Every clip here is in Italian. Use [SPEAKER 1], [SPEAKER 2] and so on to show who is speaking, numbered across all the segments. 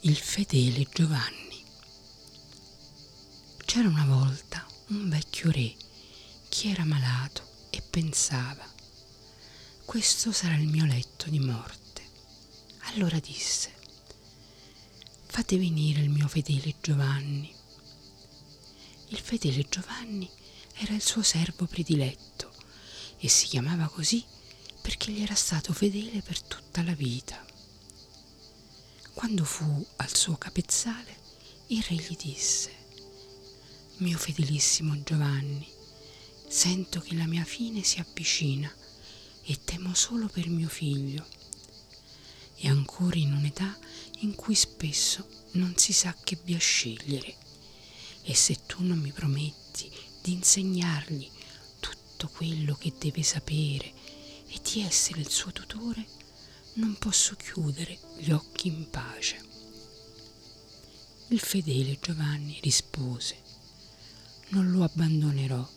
[SPEAKER 1] Il fedele Giovanni. C'era una volta un vecchio re che era malato e pensava, questo sarà il mio letto di morte. Allora disse, fate venire il mio fedele Giovanni. Il fedele Giovanni era il suo servo prediletto e si chiamava così perché gli era stato fedele per tutta la vita. Quando fu al suo capezzale, il re gli disse, mio fedelissimo Giovanni, sento che la mia fine si avvicina e temo solo per mio figlio. È ancora in un'età in cui spesso non si sa che via scegliere e se tu non mi prometti di insegnargli tutto quello che deve sapere e di essere il suo tutore, non posso chiudere gli occhi in pace. Il fedele Giovanni rispose, non lo abbandonerò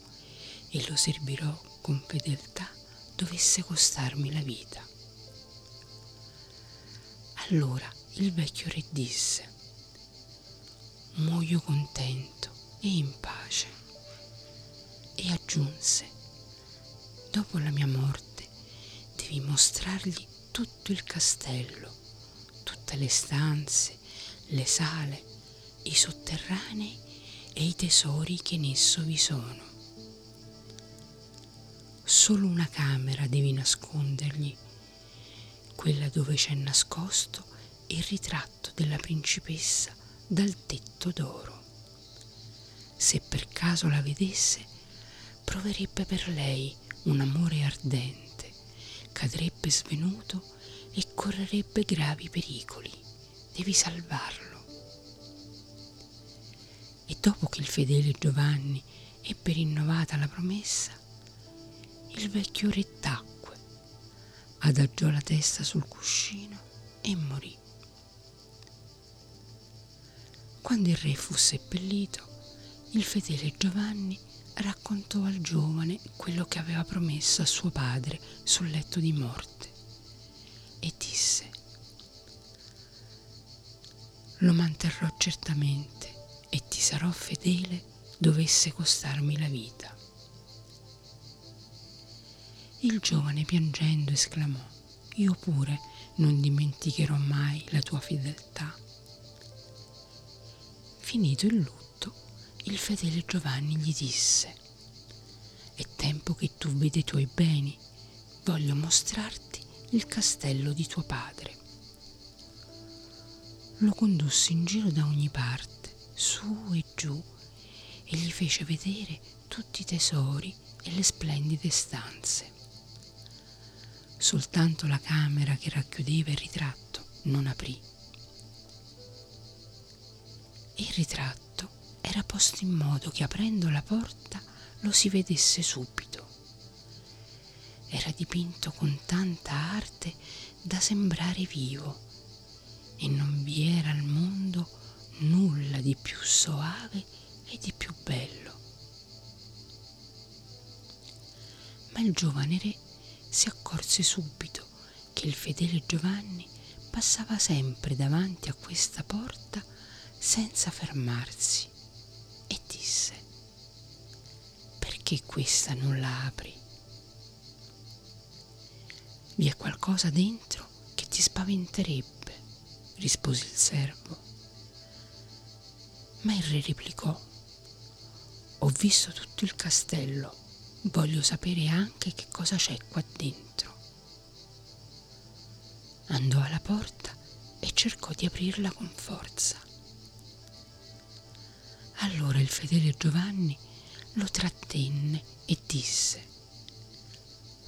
[SPEAKER 1] e lo servirò con fedeltà dovesse costarmi la vita. Allora il vecchio re disse, muoio contento e in pace. E aggiunse, dopo la mia morte devi mostrargli tutto il castello, tutte le stanze, le sale, i sotterranei e i tesori che in esso vi sono. Solo una camera devi nascondergli, quella dove c'è nascosto il ritratto della principessa dal tetto d'oro. Se per caso la vedesse, proverebbe per lei un amore ardente cadrebbe svenuto e correrebbe gravi pericoli. Devi salvarlo. E dopo che il fedele Giovanni ebbe rinnovata la promessa, il vecchio re tacque, adagiò la testa sul cuscino e morì. Quando il re fu seppellito, il fedele Giovanni raccontò al giovane quello che aveva promesso a suo padre sul letto di morte e disse, lo manterrò certamente e ti sarò fedele dovesse costarmi la vita. Il giovane piangendo esclamò, io pure non dimenticherò mai la tua fedeltà. Finito il lutto, il fedele Giovanni gli disse, è tempo che tu veda i tuoi beni, voglio mostrarti il castello di tuo padre. Lo condusse in giro da ogni parte, su e giù, e gli fece vedere tutti i tesori e le splendide stanze. Soltanto la camera che racchiudeva il ritratto non aprì. Il ritratto era posto in modo che aprendo la porta lo si vedesse subito. Era dipinto con tanta arte da sembrare vivo e non vi era al mondo nulla di più soave e di più bello. Ma il giovane re si accorse subito che il fedele Giovanni passava sempre davanti a questa porta senza fermarsi perché questa non la apri? Vi è qualcosa dentro che ti spaventerebbe, rispose il servo. Ma il re replicò, ho visto tutto il castello, voglio sapere anche che cosa c'è qua dentro. Andò alla porta e cercò di aprirla con forza. Allora il fedele Giovanni lo trattenne e disse,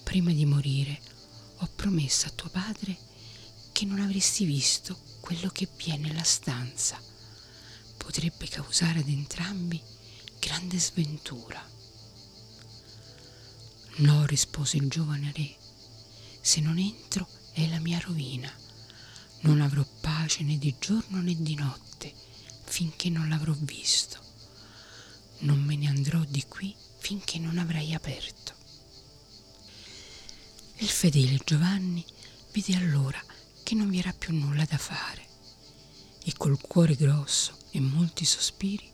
[SPEAKER 1] prima di morire ho promesso a tuo padre che non avresti visto quello che vi è nella stanza. Potrebbe causare ad entrambi grande sventura. No, rispose il giovane re, se non entro è la mia rovina. Non avrò pace né di giorno né di notte finché non l'avrò visto. Non me ne andrò di qui finché non avrai aperto. Il fedele Giovanni vide allora che non vi era più nulla da fare e col cuore grosso e molti sospiri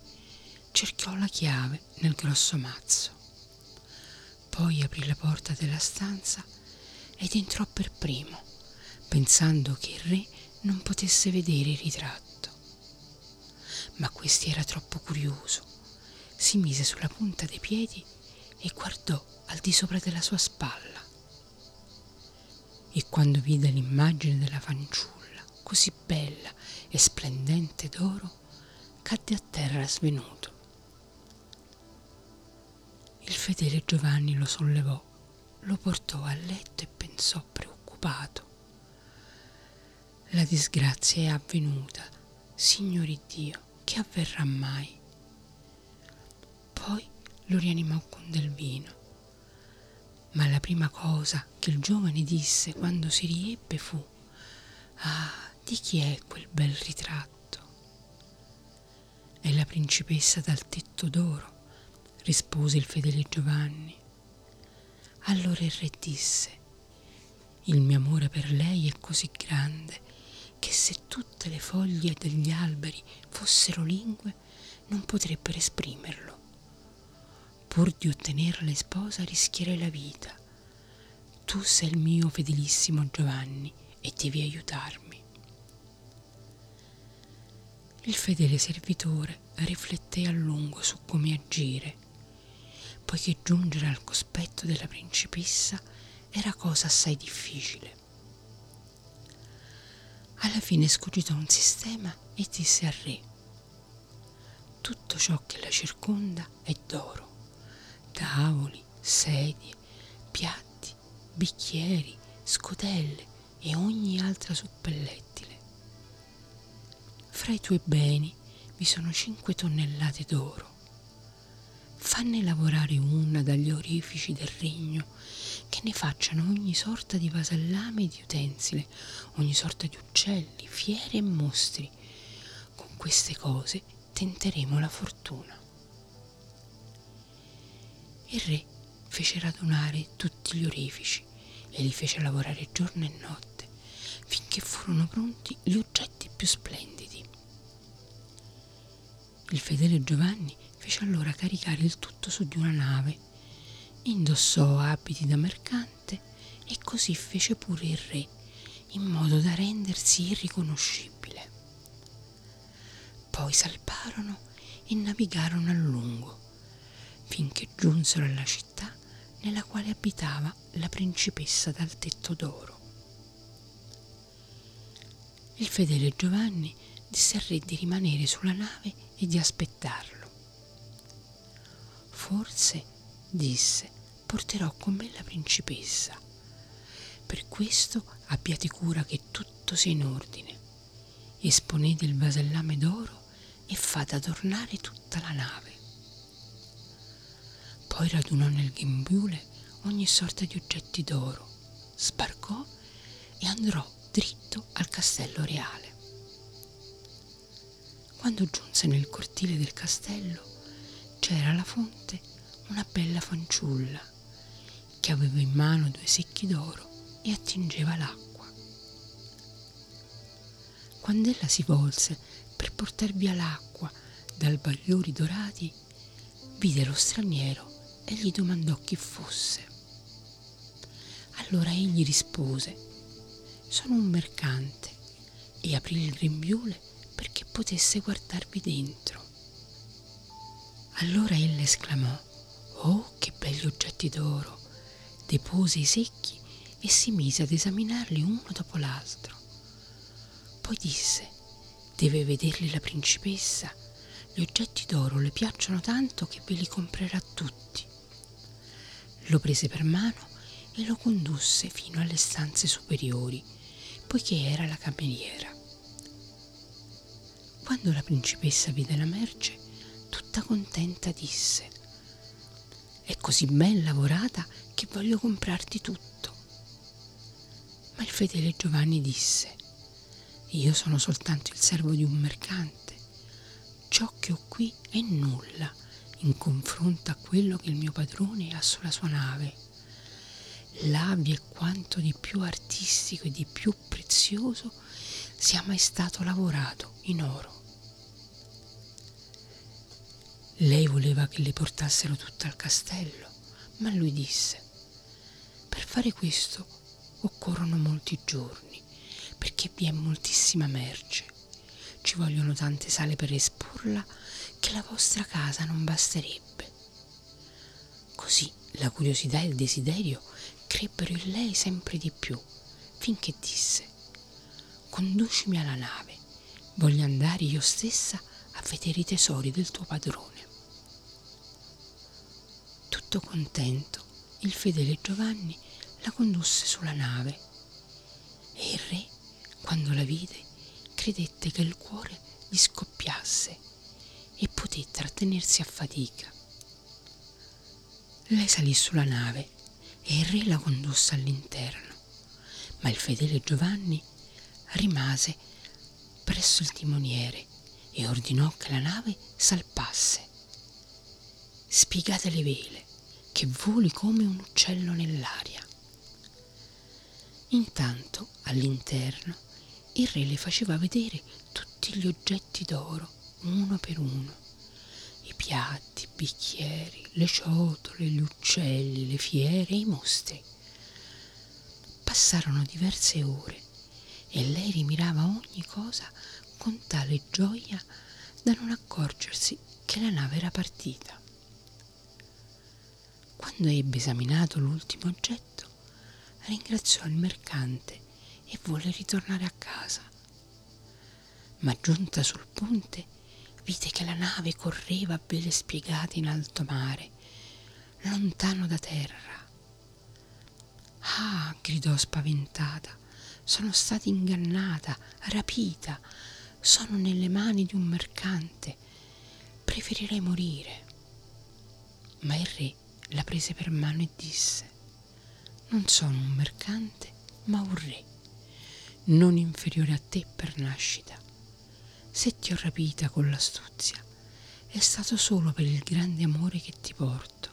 [SPEAKER 1] cercò la chiave nel grosso mazzo. Poi aprì la porta della stanza ed entrò per primo, pensando che il re non potesse vedere il ritratto. Ma questi era troppo curioso. Si mise sulla punta dei piedi e guardò al di sopra della sua spalla. E quando vide l'immagine della fanciulla, così bella e splendente d'oro, cadde a terra svenuto. Il fedele Giovanni lo sollevò, lo portò a letto e pensò preoccupato. La disgrazia è avvenuta, Signore Dio, che avverrà mai? Lo rianimò con del vino. Ma la prima cosa che il giovane disse quando si riebbe fu Ah, di chi è quel bel ritratto? È la principessa dal tetto d'oro, rispose il fedele Giovanni. Allora il re disse, il mio amore per lei è così grande che se tutte le foglie degli alberi fossero lingue non potrebbero esprimerlo. Pur di ottenerla sposa rischierei la vita. Tu sei il mio fedelissimo Giovanni e devi aiutarmi. Il fedele servitore rifletté a lungo su come agire, poiché giungere al cospetto della principessa era cosa assai difficile. Alla fine scogitò un sistema e disse al re, tutto ciò che la circonda è d'oro, tavoli, sedie, piatti, bicchieri, scodelle e ogni altra suppellettile. Fra i tuoi beni vi sono cinque tonnellate d'oro. Fanne lavorare una dagli orifici del regno che ne facciano ogni sorta di vasallame e di utensile, ogni sorta di uccelli, fiere e mostri. Con queste cose tenteremo la fortuna. Il re fece radunare tutti gli orifici e li fece lavorare giorno e notte finché furono pronti gli oggetti più splendidi. Il fedele Giovanni fece allora caricare il tutto su di una nave indossò abiti da mercante e così fece pure il re, in modo da rendersi irriconoscibile. Poi salparono e navigarono a lungo, finché giunsero alla città nella quale abitava la principessa dal tetto d'oro. Il fedele Giovanni disse al re di rimanere sulla nave e di aspettarlo. Forse, disse, porterò con me la principessa. Per questo abbiate cura che tutto sia in ordine. Esponete il vasellame d'oro e fate adornare tutta la nave. Poi radunò nel grembiule ogni sorta di oggetti d'oro, sbarcò e andò dritto al castello reale. Quando giunse nel cortile del castello c'era alla fonte una bella fanciulla che aveva in mano due secchi d'oro e attingeva l'acqua. Quando ella si volse per portar via l'acqua dal bagliori dorati, vide lo straniero e gli domandò chi fosse. Allora egli rispose, sono un mercante, e aprì il grembiule perché potesse guardarvi dentro. Allora ella esclamò, oh che belli oggetti d'oro! depose i secchi e si mise ad esaminarli uno dopo l'altro. Poi disse, deve vederli la principessa, gli oggetti d'oro le piacciono tanto che ve li comprerà tutti. Lo prese per mano e lo condusse fino alle stanze superiori, poiché era la cameriera. Quando la principessa vide la merce, tutta contenta disse, è così ben lavorata che voglio comprarti tutto. Ma il fedele Giovanni disse, io sono soltanto il servo di un mercante. Ciò che ho qui è nulla in confronto a quello che il mio padrone ha sulla sua nave. là vi è quanto di più artistico e di più prezioso sia mai stato lavorato in oro. Lei voleva che le portassero tutta al castello, ma lui disse, per fare questo occorrono molti giorni, perché vi è moltissima merce. Ci vogliono tante sale per esporla che la vostra casa non basterebbe. Così la curiosità e il desiderio crebbero in lei sempre di più, finché disse, conducimi alla nave, voglio andare io stessa a vedere i tesori del tuo padrone. Tutto contento, il fedele Giovanni la condusse sulla nave e il re, quando la vide, credette che il cuore gli scoppiasse poté trattenersi a fatica. Lei salì sulla nave e il re la condusse all'interno, ma il fedele Giovanni rimase presso il timoniere e ordinò che la nave salpasse. Spiegate le vele, che voli come un uccello nell'aria. Intanto, all'interno, il re le faceva vedere tutti gli oggetti d'oro, uno per uno. Piatti, bicchieri, le ciotole, gli uccelli, le fiere i mostri. Passarono diverse ore e lei rimirava ogni cosa con tale gioia da non accorgersi che la nave era partita. Quando ebbe esaminato l'ultimo oggetto, ringraziò il mercante e volle ritornare a casa. Ma giunta sul ponte, vide che la nave correva a vele spiegate in alto mare, lontano da terra. Ah, gridò spaventata, sono stata ingannata, rapita, sono nelle mani di un mercante, preferirei morire. Ma il re la prese per mano e disse, non sono un mercante, ma un re, non inferiore a te per nascita. Se ti ho rapita con l'astuzia, è stato solo per il grande amore che ti porto.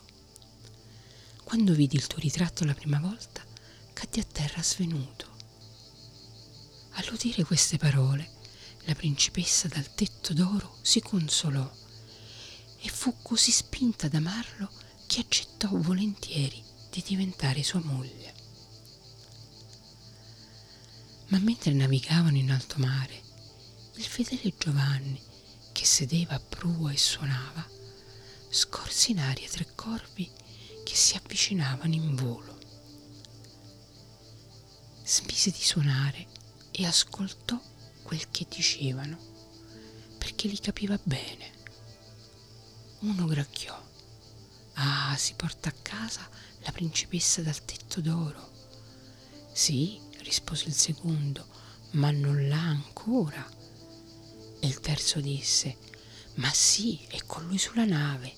[SPEAKER 1] Quando vidi il tuo ritratto la prima volta, caddi a terra svenuto. All'udire queste parole, la principessa dal tetto d'oro si consolò e fu così spinta ad amarlo che accettò volentieri di diventare sua moglie. Ma mentre navigavano in alto mare, il fedele Giovanni, che sedeva a prua e suonava, scorse in aria tre corvi che si avvicinavano in volo. Smise di suonare e ascoltò quel che dicevano, perché li capiva bene. Uno gracchiò Ah, si porta a casa la principessa dal tetto d'oro. Sì, rispose il secondo, ma non l'ha ancora. E il terzo disse, ma sì, è con lui sulla nave.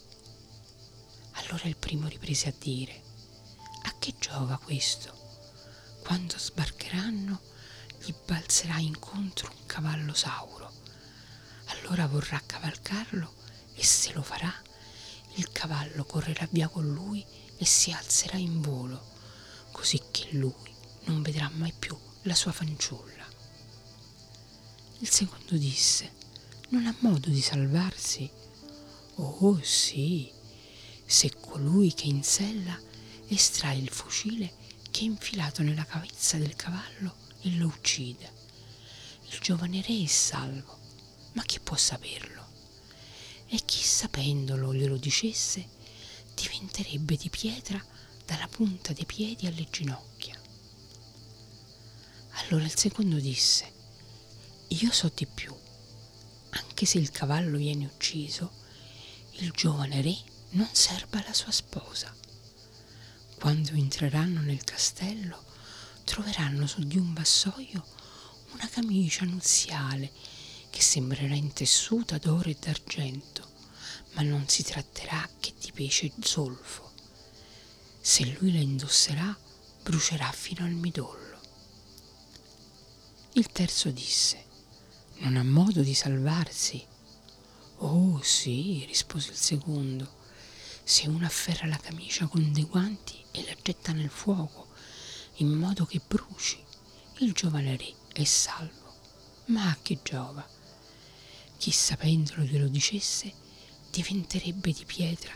[SPEAKER 1] Allora il primo riprese a dire, a che giova questo? Quando sbarcheranno gli balzerà incontro un cavallo sauro. Allora vorrà cavalcarlo e se lo farà il cavallo correrà via con lui e si alzerà in volo, così che lui non vedrà mai più la sua fanciulla. Il secondo disse, non ha modo di salvarsi? Oh sì, se colui che in sella estrae il fucile che è infilato nella cavezza del cavallo e lo uccide. Il giovane re è salvo, ma chi può saperlo? e chi sapendolo glielo dicesse diventerebbe di pietra dalla punta dei piedi alle ginocchia. Allora il secondo disse, io so di più, anche se il cavallo viene ucciso, il giovane re non serba la sua sposa. Quando entreranno nel castello, troveranno su di un vassoio una camicia nuziale che sembrerà intessuta d'oro e d'argento, ma non si tratterà che di pesce zolfo. Se lui la indosserà, brucerà fino al midollo. Il terzo disse, non ha modo di salvarsi. Oh sì, rispose il secondo, se uno afferra la camicia con dei guanti e la getta nel fuoco, in modo che bruci. Il giovane re è salvo. Ma a che giova? Chi sapendolo glielo dicesse diventerebbe di pietra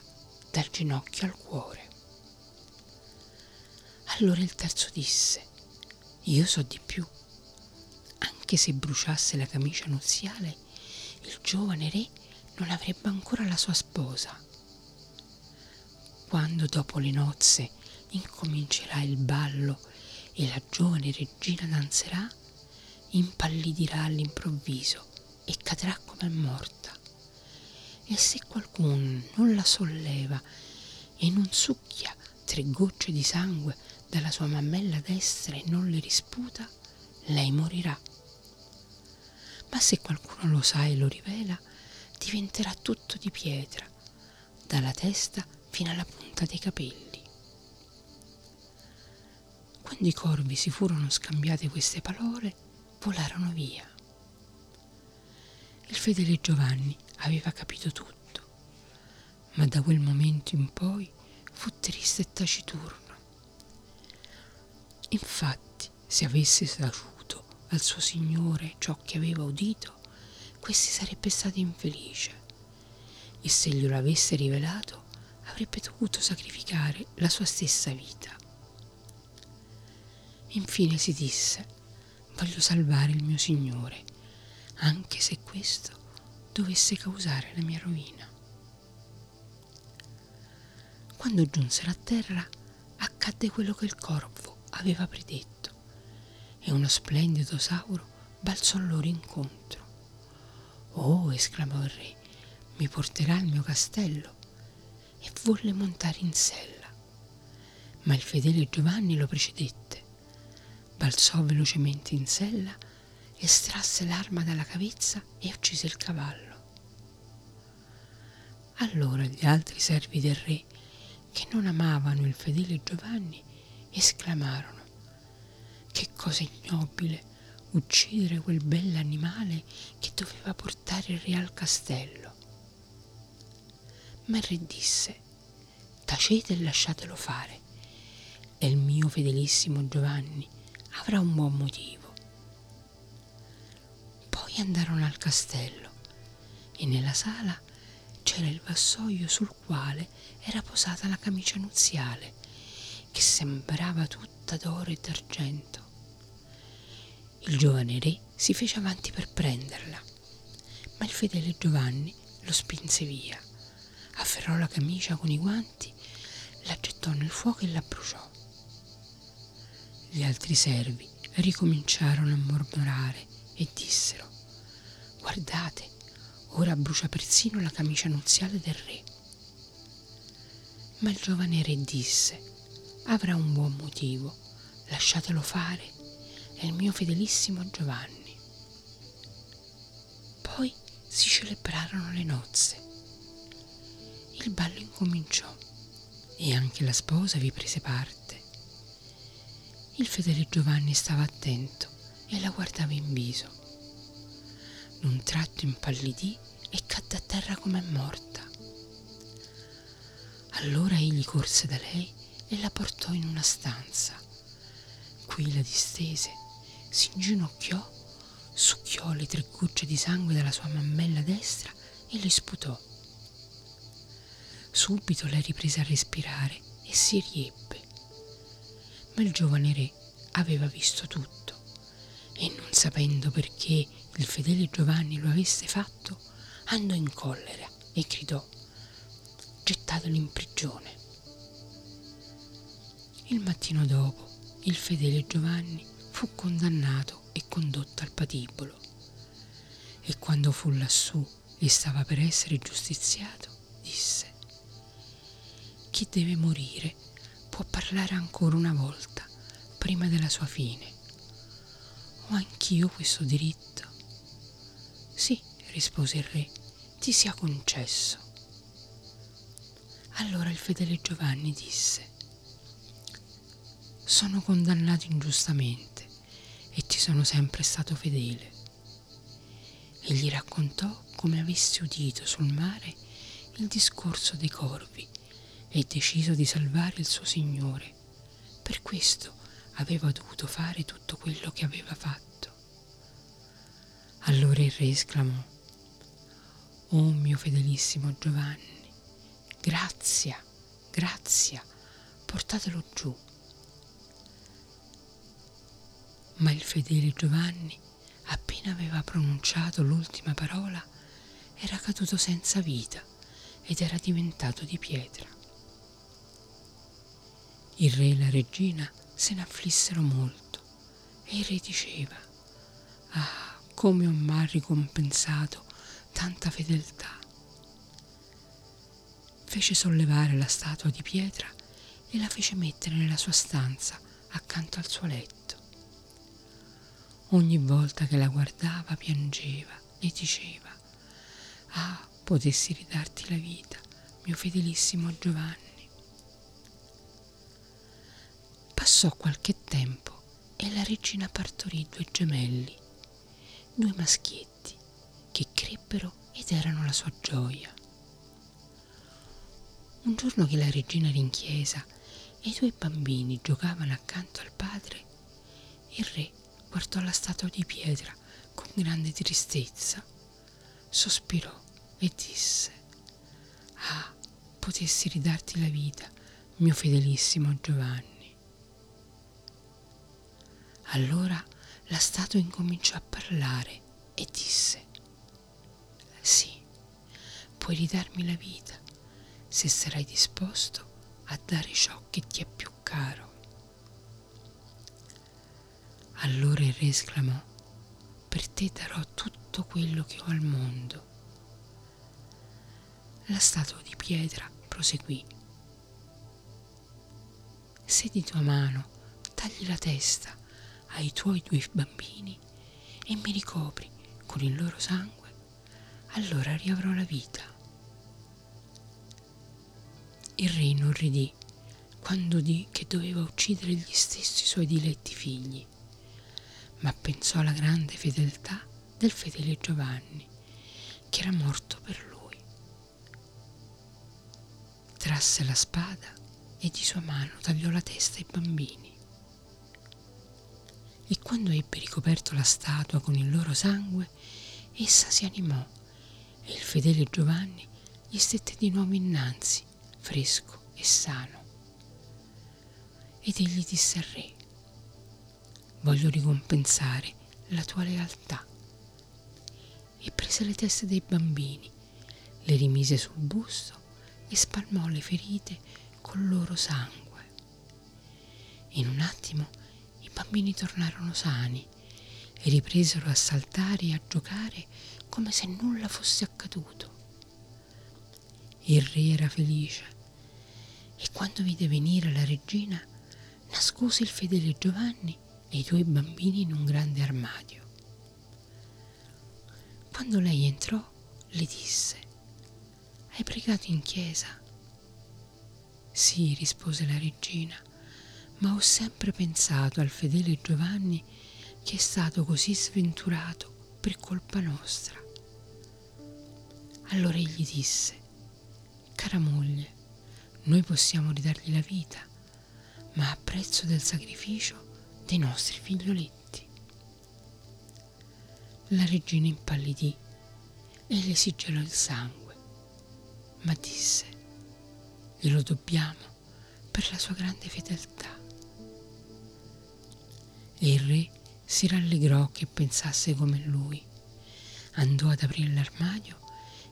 [SPEAKER 1] dal ginocchio al cuore. Allora il terzo disse, io so di più. Anche se bruciasse la camicia nuziale, il giovane re non avrebbe ancora la sua sposa. Quando dopo le nozze incomincerà il ballo e la giovane regina danzerà, impallidirà all'improvviso e cadrà come morta. E se qualcuno non la solleva e non succhia tre gocce di sangue dalla sua mammella destra e non le risputa, lei morirà. Ma se qualcuno lo sa e lo rivela, diventerà tutto di pietra, dalla testa fino alla punta dei capelli. Quando i corvi si furono scambiate queste parole, volarono via. Il fedele Giovanni aveva capito tutto, ma da quel momento in poi fu triste e taciturno. Infatti, se avesse saputo al suo Signore ciò che aveva udito, questi sarebbe stato infelice e se glielo avesse rivelato avrebbe dovuto sacrificare la sua stessa vita. Infine si disse, voglio salvare il mio Signore, anche se questo dovesse causare la mia rovina. Quando giunsero a terra, accadde quello che il corvo aveva predetto e uno splendido sauro balzò loro incontro. Oh, esclamò il re, mi porterà al mio castello e volle montare in sella. Ma il fedele Giovanni lo precedette, balzò velocemente in sella, estrasse l'arma dalla cavezza e uccise il cavallo. Allora gli altri servi del re, che non amavano il fedele Giovanni, esclamarono che cosa ignobile uccidere quel bell'animale che doveva portare il re al castello. Ma il re disse, tacete e lasciatelo fare, e il mio fedelissimo Giovanni avrà un buon motivo. Poi andarono al castello e nella sala c'era il vassoio sul quale era posata la camicia nuziale che sembrava tutta d'oro e d'argento. Il giovane re si fece avanti per prenderla, ma il fedele Giovanni lo spinse via, afferrò la camicia con i guanti, la gettò nel fuoco e la bruciò. Gli altri servi ricominciarono a mormorare e dissero, guardate, ora brucia persino la camicia nuziale del re. Ma il giovane re disse, avrà un buon motivo, lasciatelo fare, è il mio fedelissimo Giovanni. Poi si celebrarono le nozze. Il ballo incominciò e anche la sposa vi prese parte. Il fedele Giovanni stava attento e la guardava in viso. D'un tratto impallidì e cadde a terra come morta. Allora egli corse da lei e la portò in una stanza. Qui la distese, si inginocchiò, succhiò le tre gocce di sangue dalla sua mammella destra e le sputò. Subito lei riprese a respirare e si riebbe. Ma il giovane re aveva visto tutto e non sapendo perché il fedele Giovanni lo avesse fatto, andò in collera e gridò, gettatelo in prigione. Il mattino dopo il fedele Giovanni fu condannato e condotto al patibolo e quando fu lassù e stava per essere giustiziato, disse, chi deve morire può parlare ancora una volta prima della sua fine. Ho anch'io questo diritto? Sì, rispose il re, ti sia concesso. Allora il fedele Giovanni disse, sono condannato ingiustamente sono sempre stato fedele. E gli raccontò come avesse udito sul mare il discorso dei corvi e deciso di salvare il suo Signore. Per questo aveva dovuto fare tutto quello che aveva fatto. Allora il re esclamò, Oh mio fedelissimo Giovanni, grazia, grazia, portatelo giù. Ma il fedele Giovanni, appena aveva pronunciato l'ultima parola, era caduto senza vita ed era diventato di pietra. Il re e la regina se ne afflissero molto e il re diceva, ah, come ho mai ricompensato tanta fedeltà. Fece sollevare la statua di pietra e la fece mettere nella sua stanza accanto al suo letto. Ogni volta che la guardava piangeva e diceva, ah, potessi ridarti la vita, mio fedelissimo Giovanni. Passò qualche tempo e la regina partorì due gemelli, due maschietti, che crebbero ed erano la sua gioia. Un giorno che la regina era in chiesa e i due bambini giocavano accanto al padre, il re guardò la statua di pietra con grande tristezza, sospirò e disse, Ah, potessi ridarti la vita, mio fedelissimo Giovanni. Allora la statua incominciò a parlare e disse, Sì, puoi ridarmi la vita se sarai disposto a dare ciò che ti è più caro. Allora il re esclamò, per te darò tutto quello che ho al mondo. La statua di pietra proseguì. Se di tua mano tagli la testa ai tuoi due bambini e mi ricopri con il loro sangue, allora riavrò la vita. Il re inorridì quando udì che doveva uccidere gli stessi suoi diletti figli ma pensò alla grande fedeltà del fedele Giovanni, che era morto per lui. Trasse la spada e di sua mano tagliò la testa ai bambini. E quando ebbe ricoperto la statua con il loro sangue, essa si animò e il fedele Giovanni gli stette di nuovo innanzi, fresco e sano. Ed egli disse al re, voglio ricompensare la tua lealtà. E prese le teste dei bambini, le rimise sul busto e spalmò le ferite col loro sangue. In un attimo i bambini tornarono sani e ripresero a saltare e a giocare come se nulla fosse accaduto. Il re era felice e quando vide venire la regina nascose il fedele Giovanni i tuoi bambini in un grande armadio. Quando lei entrò, le disse, hai pregato in chiesa? Sì, rispose la regina, ma ho sempre pensato al fedele Giovanni che è stato così sventurato per colpa nostra. Allora egli disse, cara moglie, noi possiamo ridargli la vita, ma a prezzo del sacrificio dei nostri figlioletti. La regina impallidì e le si gelò il sangue, ma disse, glielo dobbiamo per la sua grande fedeltà. E il re si rallegrò che pensasse come lui. Andò ad aprire l'armadio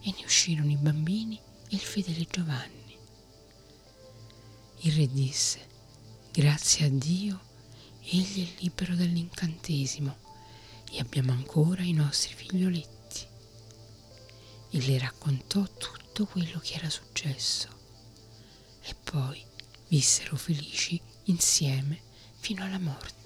[SPEAKER 1] e ne uscirono i bambini e il fedele Giovanni. Il re disse, grazie a Dio egli è libero dall'incantesimo e abbiamo ancora i nostri figlioletti. E le raccontò tutto quello che era successo. E poi vissero felici insieme fino alla morte.